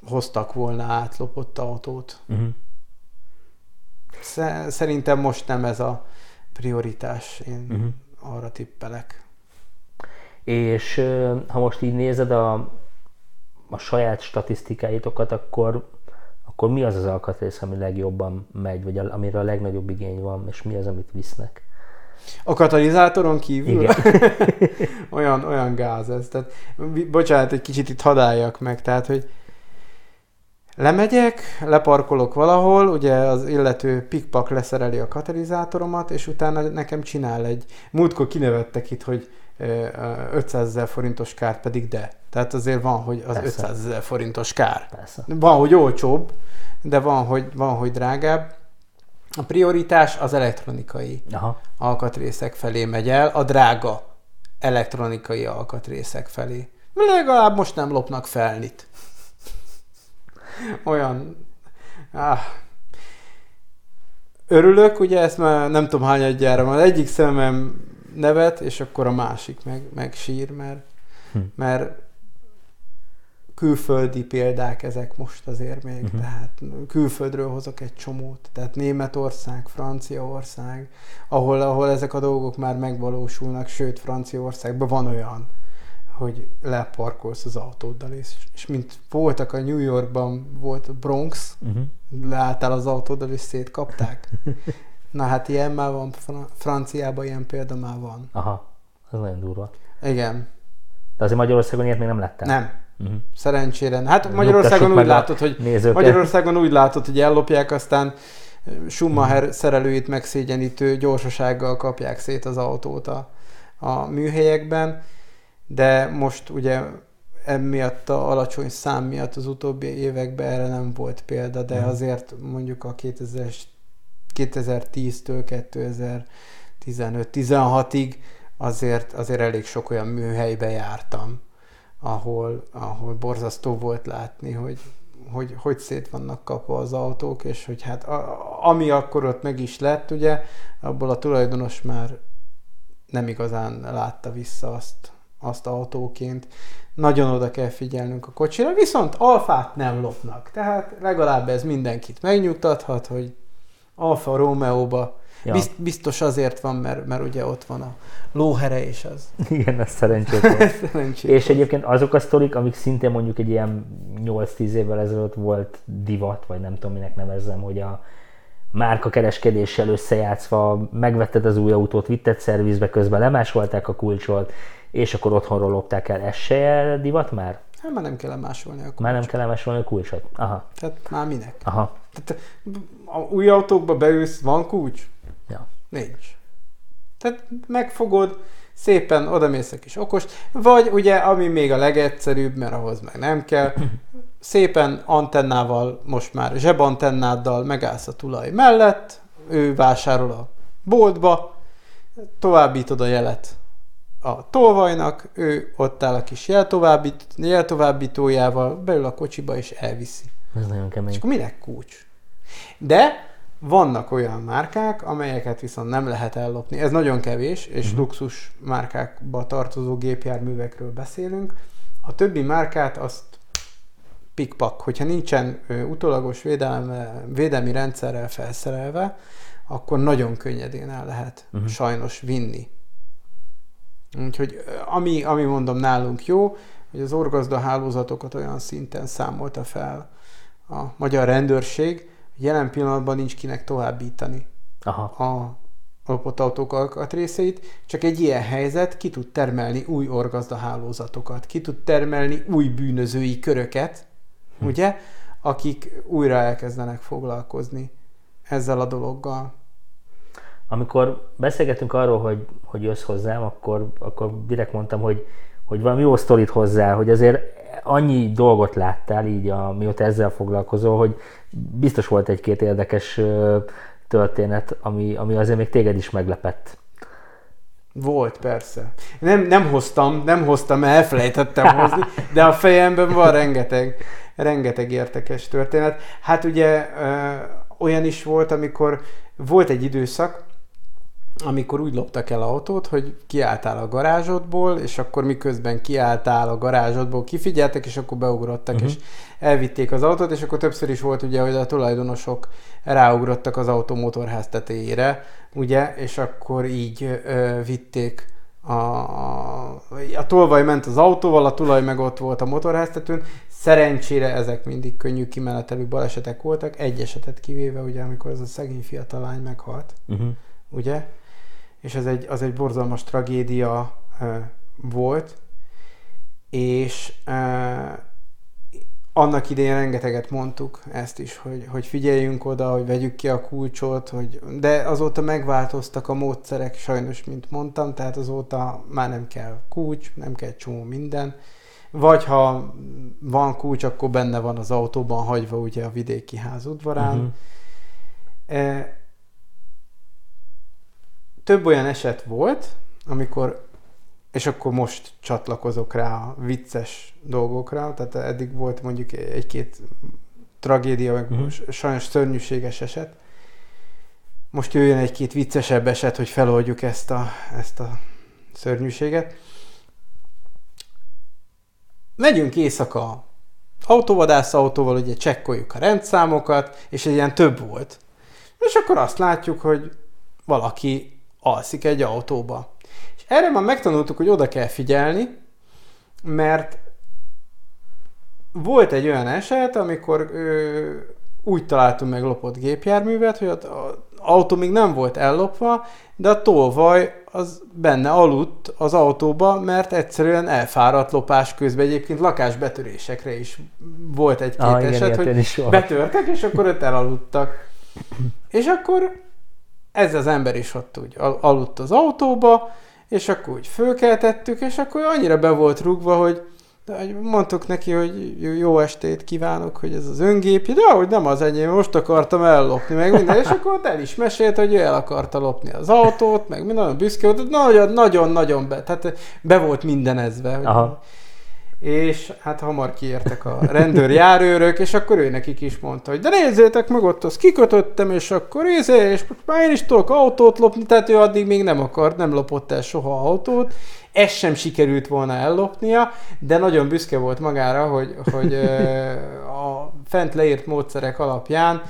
hoztak volna átlopott autót. Uh-huh. Szerintem most nem ez a prioritás. Én uh-huh. arra tippelek. És ha most így nézed a, a saját statisztikáitokat, akkor, akkor mi az az alkatrész, ami legjobban megy, vagy amire a legnagyobb igény van, és mi az, amit visznek? A katalizátoron kívül? Igen. olyan, olyan gáz ez. Tehát, bocsánat, egy kicsit itt hadáljak meg. Tehát, hogy Lemegyek, leparkolok valahol, ugye az illető pikpak leszereli a katalizátoromat, és utána nekem csinál egy... Múltkor kinevettek itt, hogy 500 ezer forintos kár pedig de. Tehát azért van, hogy az Persze. 500 ezer forintos kár. Persze. Van, hogy olcsóbb, de van, hogy, van, hogy drágább. A prioritás az elektronikai Aha. alkatrészek felé megy el, a drága elektronikai alkatrészek felé. Legalább most nem lopnak felnit olyan... Ah. Örülök, ugye ezt már nem tudom hányadjára, már egyik szemem nevet, és akkor a másik meg, meg sír, mert, hm. mert külföldi példák ezek most azért még, uh-huh. tehát külföldről hozok egy csomót, tehát Németország, Franciaország, ahol, ahol ezek a dolgok már megvalósulnak, sőt Franciaországban van olyan, hogy leparkolsz az autóddal, és, és mint voltak a New Yorkban, volt a Bronx, uh-huh. leálltál az autóddal, és szétkapták. Na hát ilyen már van, Franciában ilyen példa már van. Aha, ez nagyon durva. Igen. De azért Magyarországon ilyet még nem lettem. Nem. Uh-huh. Szerencsére. Hát Magyarországon úgy látod, hogy nézőket. Magyarországon úgy látod, hogy ellopják, aztán Schumacher uh-huh. szerelőit megszégyenítő gyorsasággal kapják szét az autót a, a műhelyekben de most ugye emiatt a alacsony szám miatt az utóbbi években erre nem volt példa, de mm. azért mondjuk a 2000, 2010-től 2015-16-ig azért, azért elég sok olyan műhelybe jártam, ahol, ahol borzasztó volt látni, hogy, hogy hogy szét vannak kapva az autók, és hogy hát a, ami akkor ott meg is lett, ugye, abból a tulajdonos már nem igazán látta vissza azt, azt autóként. Nagyon oda kell figyelnünk a kocsira, viszont alfát nem lopnak. Tehát legalább ez mindenkit megnyugtathat, hogy Alfa Romeo-ba ja. biztos azért van, mert, mert ugye ott van a lóhere és az. Igen, ez szerencsétlen. szerencsét és egyébként azok a sztorik, amik szintén mondjuk egy ilyen 8-10 évvel ezelőtt volt divat, vagy nem tudom minek nevezzem, hogy a márka kereskedéssel összejátszva megvetted az új autót, vitted szervizbe, közben lemásolták a kulcsot, és akkor otthonról lopták el. Ez se divat már? Hát már nem kell másolni a kulcsot. Már nem kell másolni a kulcsot. Aha. Tehát már minek? Aha. Tehát a új autókba beülsz, van kulcs? Nincs. Tehát megfogod, szépen odamész egy kis okos, vagy ugye, ami még a legegyszerűbb, mert ahhoz meg nem kell, szépen antennával, most már zsebantennáddal megállsz a tulaj mellett, ő vásárol a boltba, továbbítod a jelet a tolvajnak, ő ott áll a kis jeltovábbít, jeltovábbítójával, beül a kocsiba és elviszi. Ez nagyon kemény. És akkor minek kulcs? De vannak olyan márkák, amelyeket viszont nem lehet ellopni. Ez nagyon kevés, és uh-huh. luxus márkákba tartozó gépjárművekről beszélünk. A többi márkát azt pikpak, hogyha nincsen utólagos védelme, védelmi rendszerrel felszerelve, akkor nagyon könnyedén el lehet uh-huh. sajnos vinni. Úgyhogy ami, ami mondom nálunk jó, hogy az orgazda hálózatokat olyan szinten számolta fel a magyar rendőrség, jelen pillanatban nincs kinek továbbítani Aha. a lopott autók alkatrészeit, csak egy ilyen helyzet ki tud termelni új orgazda hálózatokat, ki tud termelni új bűnözői köröket, hm. ugye, akik újra elkezdenek foglalkozni ezzel a dologgal amikor beszélgetünk arról, hogy, hogy jössz hozzám, akkor, akkor direkt mondtam, hogy, hogy valami jó sztorit hozzá, hogy azért annyi dolgot láttál így, a, mióta ezzel foglalkozol, hogy biztos volt egy-két érdekes történet, ami, ami azért még téged is meglepett. Volt, persze. Nem, nem hoztam, nem hoztam, elfelejtettem hozni, de a fejemben van rengeteg, rengeteg értekes történet. Hát ugye ö, olyan is volt, amikor volt egy időszak, amikor úgy loptak el autót, hogy kiálltál a garázsodból, és akkor miközben kiálltál a garázsodból, kifigyeltek, és akkor beugrottak, uh-huh. és elvitték az autót, és akkor többször is volt ugye, hogy a tulajdonosok ráugrottak az autó motorház tetejére, ugye, és akkor így ö, vitték a, a, a tolvaj ment az autóval, a tulaj meg ott volt a motorháztetőn. Szerencsére ezek mindig könnyű kimenetelő balesetek voltak, egy esetet kivéve, ugye, amikor az a szegény fiatal lány meghalt, uh-huh. ugye? És ez egy, az egy borzalmas tragédia volt, és annak idején rengeteget mondtuk ezt is, hogy, hogy figyeljünk oda, hogy vegyük ki a kulcsot, hogy, de azóta megváltoztak a módszerek, sajnos, mint mondtam, tehát azóta már nem kell kulcs, nem kell csomó minden, vagy ha van kulcs, akkor benne van az autóban hagyva ugye a vidéki ház udvarán. Uh-huh több olyan eset volt, amikor, és akkor most csatlakozok rá a vicces dolgokra, tehát eddig volt mondjuk egy-két tragédia, meg uh-huh. sajnos szörnyűséges eset. Most jöjjön egy-két viccesebb eset, hogy feloldjuk ezt a, ezt a szörnyűséget. Megyünk éjszaka autóvadász autóval, ugye csekkoljuk a rendszámokat, és egy ilyen több volt. És akkor azt látjuk, hogy valaki alszik egy autóba. És erre már megtanultuk, hogy oda kell figyelni, mert volt egy olyan eset, amikor ö, úgy találtunk meg lopott gépjárművet, hogy az autó még nem volt ellopva, de a tolvaj az benne aludt az autóba, mert egyszerűen elfáradt lopás közben. Egyébként lakásbetörésekre is volt egy-két ah, eset, igen, hogy betörtek, és akkor ott elaludtak. És akkor ez az ember is ott úgy aludt az autóba, és akkor úgy fölkeltettük, és akkor annyira be volt rúgva, hogy mondtuk neki, hogy jó estét kívánok, hogy ez az öngépje, de hogy nem az enyém, most akartam ellopni, meg minden, és akkor el is mesélt, hogy ő el akarta lopni az autót, meg nagyon büszke volt, nagyon-nagyon-nagyon be, tehát be volt mindenezve. Hogy Aha és hát hamar kiértek a rendőr járőrök, és akkor ő nekik is mondta, hogy de nézzétek meg ott, azt kikötöttem, és akkor nézzé, és már én is tudok autót lopni, tehát ő addig még nem akart, nem lopott el soha autót, ez sem sikerült volna ellopnia, de nagyon büszke volt magára, hogy, hogy a fent leírt módszerek alapján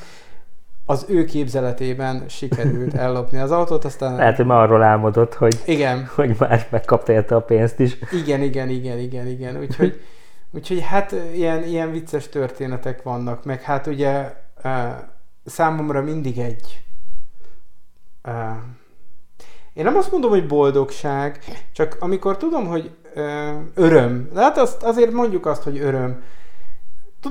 az ő képzeletében sikerült ellopni az autót, aztán... Lehet, hogy már arról álmodott, hogy, igen. hogy már megkapta érte a pénzt is. Igen, igen, igen, igen, igen. Úgyhogy, úgyhogy hát ilyen, ilyen vicces történetek vannak, meg hát ugye számomra mindig egy én nem azt mondom, hogy boldogság, csak amikor tudom, hogy öröm, de hát azt, azért mondjuk azt, hogy öröm,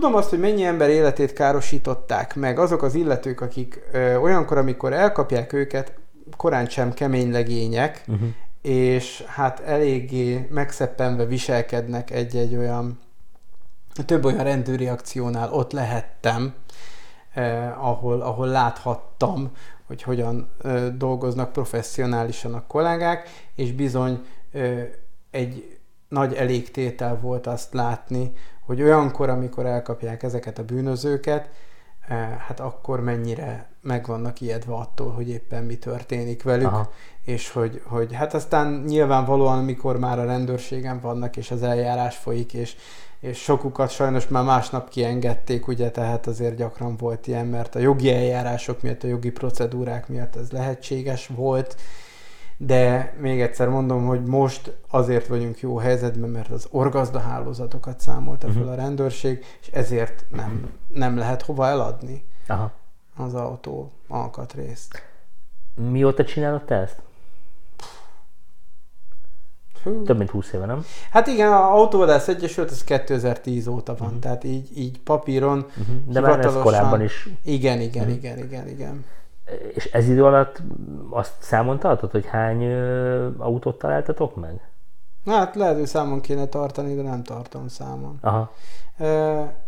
Tudom azt, hogy mennyi ember életét károsították meg azok az illetők, akik ö, olyankor, amikor elkapják őket, korán sem kemény legények, uh-huh. és hát eléggé megszeppenve viselkednek egy-egy olyan, több olyan rendőri akciónál ott lehettem, eh, ahol, ahol láthattam, hogy hogyan eh, dolgoznak professzionálisan a kollégák, és bizony eh, egy nagy elégtétel volt azt látni, hogy olyankor, amikor elkapják ezeket a bűnözőket, eh, hát akkor mennyire meg vannak ijedve attól, hogy éppen mi történik velük, Aha. és hogy, hogy hát aztán nyilvánvalóan, amikor már a rendőrségen vannak, és az eljárás folyik, és, és sokukat sajnos már másnap kiengedték, ugye, tehát azért gyakran volt ilyen, mert a jogi eljárások miatt, a jogi procedúrák miatt ez lehetséges volt, de még egyszer mondom, hogy most azért vagyunk jó helyzetben, mert az orgazda hálózatokat számolta uh-huh. fel a rendőrség, és ezért nem, nem lehet hova eladni Aha. az autó alkatrészt. Mióta csinálod te ezt? Hú. Több mint 20 éve, nem? Hát igen, a Autóvadász Egyesület az 2010 óta van, uh-huh. tehát így, így papíron. Uh-huh. De már ez korábban is. Igen, igen, uh-huh. igen, igen, igen. És ez idő alatt azt számon tartod, hogy hány autót találtatok meg? Hát lehet, hogy számon kéne tartani, de nem tartom számon. Aha. E,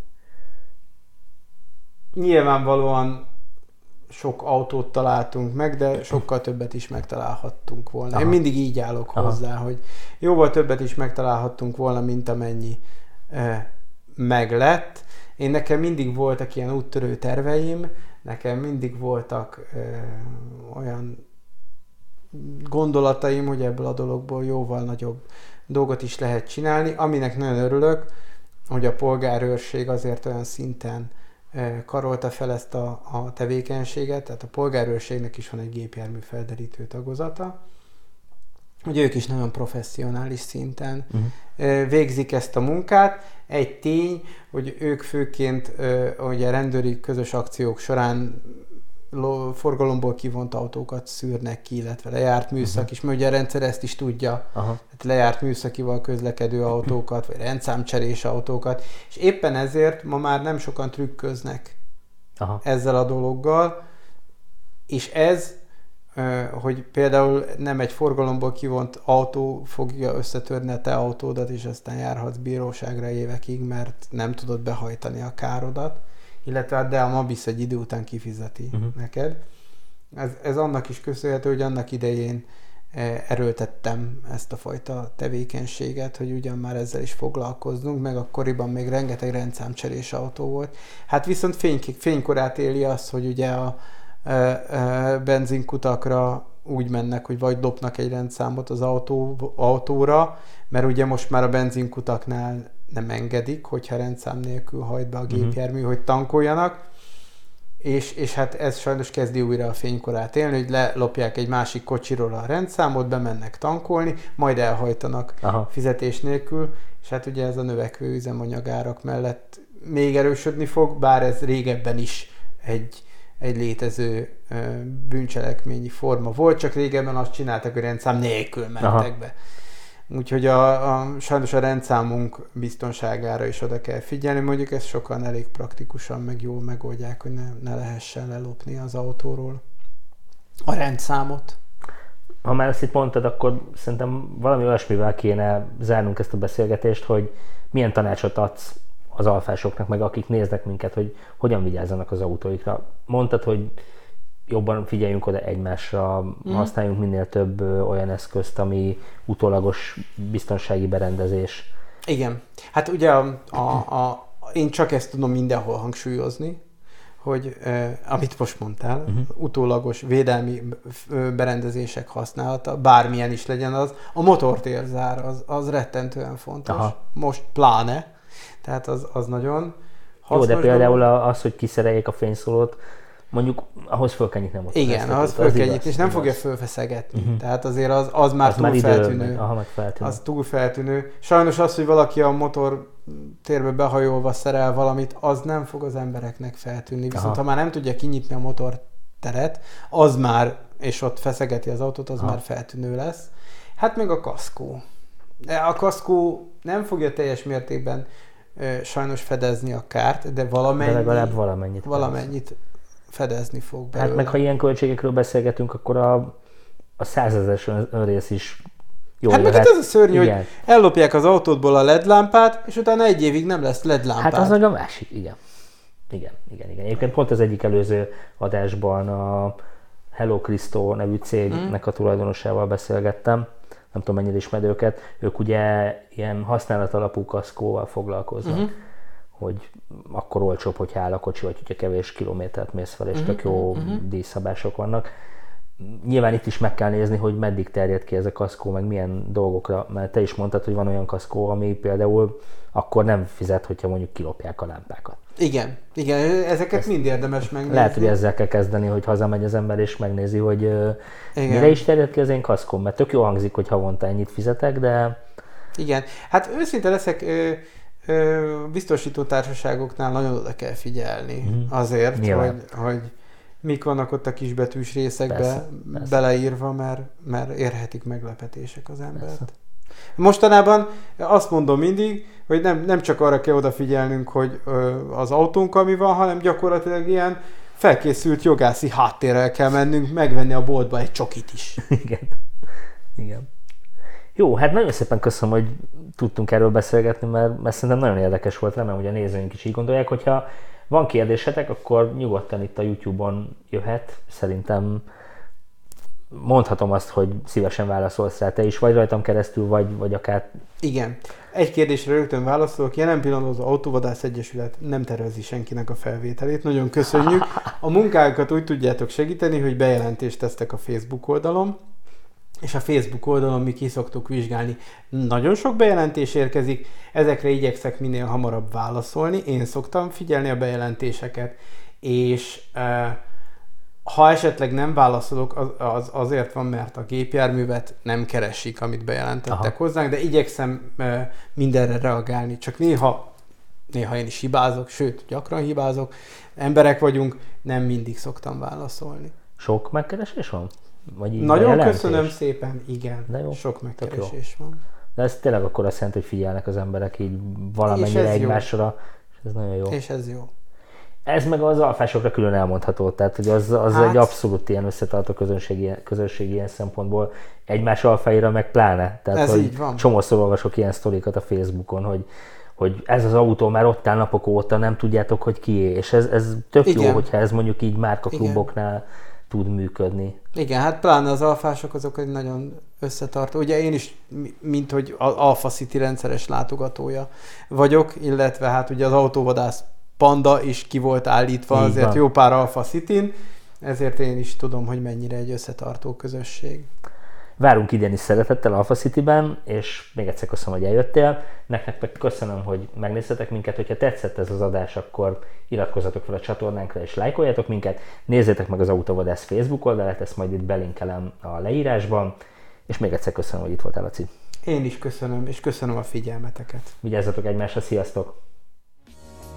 nyilvánvalóan sok autót találtunk meg, de sokkal többet is megtalálhattunk volna. Aha. Én mindig így állok Aha. hozzá, hogy jóval többet is megtalálhattunk volna, mint amennyi e, meglett. Én nekem mindig voltak ilyen úttörő terveim, nekem mindig voltak e, olyan gondolataim, hogy ebből a dologból jóval nagyobb dolgot is lehet csinálni, aminek nagyon örülök, hogy a polgárőrség azért olyan szinten karolta fel ezt a, a tevékenységet, tehát a polgárőrségnek is van egy gépjármű felderítő tagozata, hogy ők is nagyon professzionális szinten uh-huh. végzik ezt a munkát. Egy tény, hogy ők főként ugye rendőri közös akciók során forgalomból kivont autókat szűrnek ki, illetve lejárt műszak uh-huh. is, mert ugye a rendszer ezt is tudja, Aha. tehát lejárt műszakival közlekedő autókat, vagy rendszámcserés autókat, és éppen ezért ma már nem sokan trükköznek Aha. ezzel a dologgal, és ez, hogy például nem egy forgalomból kivont autó fogja összetörni a te autódat, és aztán járhatsz bíróságra évekig, mert nem tudod behajtani a károdat, illetve hát de a Mabis egy idő után kifizeti uh-huh. neked. Ez, ez annak is köszönhető, hogy annak idején e, erőltettem ezt a fajta tevékenységet, hogy ugyan már ezzel is foglalkozzunk, meg akkoriban még rengeteg rendszámcserés autó volt. Hát viszont fény, fénykorát éli az, hogy ugye a benzinkutakra úgy mennek, hogy vagy lopnak egy rendszámot az autó, autóra, mert ugye most már a benzinkutaknál nem engedik, hogyha rendszám nélkül hajt be a mhm. gépjármű, uh-huh. hogy tankoljanak, és, és hát ez sajnos kezdi újra a fénykorát élni, hogy lelopják egy másik kocsiról a rendszámot, bemennek tankolni, majd elhajtanak Aha. fizetés nélkül, és hát ugye ez a növekvő üzemanyagárak mellett még erősödni fog, bár ez régebben is egy, egy létező bűncselekményi forma volt, csak régebben azt csináltak, hogy rendszám nélkül mentek Aha. be. Úgyhogy a, a, sajnos a rendszámunk biztonságára is oda kell figyelni. Mondjuk ezt sokan elég praktikusan, meg jól megoldják, hogy ne, ne lehessen lelopni az autóról a rendszámot. Ha már ezt itt mondtad, akkor szerintem valami olyasmivel kéne zárnunk ezt a beszélgetést, hogy milyen tanácsot adsz az alfásoknak, meg akik néznek minket, hogy hogyan vigyázzanak az autóikra. Mondtad, hogy jobban figyeljünk oda egymásra, mm. használjunk minél több olyan eszközt, ami utólagos biztonsági berendezés. Igen. Hát ugye a, a, a, én csak ezt tudom mindenhol hangsúlyozni, hogy eh, amit most mondtál, uh-huh. utólagos védelmi berendezések használata, bármilyen is legyen az, a motortérzár az, az rettentően fontos. Aha. Most pláne. Tehát az, az nagyon hasznos. Jó, de például dolog. az, hogy kiszereljék a fényszólót, mondjuk ahhoz föl kell nyitni a motor. Igen, ahhoz föl kell nyitni, és nem igaz. fogja fölfeszegetni. Uh-huh. Tehát azért az, az már az túl már feltűnő. Aha, meg feltűnő. Az túl feltűnő. Sajnos az, hogy valaki a motor térbe behajolva szerel valamit, az nem fog az embereknek feltűnni. Viszont Aha. ha már nem tudja kinyitni a motor teret, az már, és ott feszegeti az autót, az Aha. már feltűnő lesz. Hát meg a kaszkó. De a kaszkó nem fogja teljes mértékben sajnos fedezni a kárt, de valamennyit, de legalább valamennyit, valamennyit fedezni fog belőle. Hát meg ha ilyen költségekről beszélgetünk, akkor a, a százezes önrész is jó hát meg hát ez a szörnyű, igen. hogy ellopják az autódból a LED lámpát, és utána egy évig nem lesz LED lámpát. Hát az meg a másik, igen. Igen, igen, igen. Egyébként pont az egyik előző adásban a Hello Cristo nevű cégnek a tulajdonosával beszélgettem, nem tudom mennyire ismered őket, ők ugye ilyen használat alapú kaszkóval foglalkoznak. Uh-huh hogy akkor olcsóbb, hogy áll a kocsi, vagy hogyha kevés kilométert mész fel, és uh-huh, tök jó uh-huh. díjszabások vannak. Nyilván itt is meg kell nézni, hogy meddig terjed ki ez a kaszkó, meg milyen dolgokra, mert te is mondtad, hogy van olyan kaszkó, ami például akkor nem fizet, hogyha mondjuk kilopják a lámpákat. Igen, igen, ezeket Ezt mind érdemes megnézni. Lehet, hogy ezzel kell kezdeni, hogy hazamegy az ember és megnézi, hogy igen. mire is terjed ki az én kaszkom, mert tök jó hangzik, hogy havonta ennyit fizetek, de... Igen, hát őszinte leszek, biztosító társaságoknál nagyon oda kell figyelni mm. azért, hogy, hogy mik vannak ott a kisbetűs részekbe persze, persze. beleírva, mert, mert érhetik meglepetések az embert. Persze. Mostanában azt mondom mindig, hogy nem, nem csak arra kell odafigyelnünk, hogy az autónk ami van, hanem gyakorlatilag ilyen felkészült jogászi háttérrel kell mennünk, megvenni a boltba egy csokit is. Igen. Igen. Jó, hát nagyon szépen köszönöm, hogy tudtunk erről beszélgetni, mert, mert szerintem nagyon érdekes volt, remélem, hogy a nézőink is így gondolják, hogyha van kérdésetek, akkor nyugodtan itt a YouTube-on jöhet. Szerintem mondhatom azt, hogy szívesen válaszolsz rá te is, vagy rajtam keresztül, vagy, vagy akár... Igen. Egy kérdésre rögtön válaszolok. Jelen pillanatban az Autóvadász Egyesület nem tervezi senkinek a felvételét. Nagyon köszönjük. A munkákat úgy tudjátok segíteni, hogy bejelentést tesztek a Facebook oldalon, és a Facebook oldalon mi ki szoktuk vizsgálni. Nagyon sok bejelentés érkezik, ezekre igyekszek minél hamarabb válaszolni. Én szoktam figyelni a bejelentéseket, és uh, ha esetleg nem válaszolok, az, az azért van, mert a gépjárművet nem keresik, amit bejelentettek Aha. hozzánk, de igyekszem mindenre reagálni. Csak néha, néha én is hibázok, sőt, gyakran hibázok. Emberek vagyunk, nem mindig szoktam válaszolni. Sok megkeresés van? Vagy így Nagyon bejelentés? köszönöm szépen, igen. De jó. Sok megkeresés van. De ez tényleg akkor azt jelenti, hogy figyelnek az emberek így valamennyire egymásra, és ez nagyon jó. És ez jó. Ez meg az alfásokra külön elmondható, tehát hogy az, az hát, egy abszolút ilyen összetartó közönség, közönség ilyen szempontból, egymás alfáira meg pláne. Tehát, ez hogy így van. Csomószor olvasok ilyen sztorikat a Facebookon, hogy, hogy ez az autó már ott áll napok óta, nem tudjátok, hogy kié. És ez, ez tök Igen. jó, hogyha ez mondjuk így márkakluboknál Igen tud működni. Igen, hát pláne az alfások azok egy nagyon összetartó. Ugye én is, mint hogy Alpha City rendszeres látogatója vagyok, illetve hát ugye az autóvadász Panda is ki volt állítva Így azért van. jó pár Alpha city ezért én is tudom, hogy mennyire egy összetartó közösség. Várunk idén is szeretettel Alpha City-ben, és még egyszer köszönöm, hogy eljöttél. Nektek meg köszönöm, hogy megnéztetek minket. Hogyha tetszett ez az adás, akkor iratkozzatok fel a csatornánkra és lájkoljatok minket. Nézzétek meg az Autovadász Facebook oldalát, ezt majd itt belinkelem a leírásban. És még egyszer köszönöm, hogy itt voltál, Laci. Én is köszönöm, és köszönöm a figyelmeteket. Vigyázzatok egymásra, sziasztok!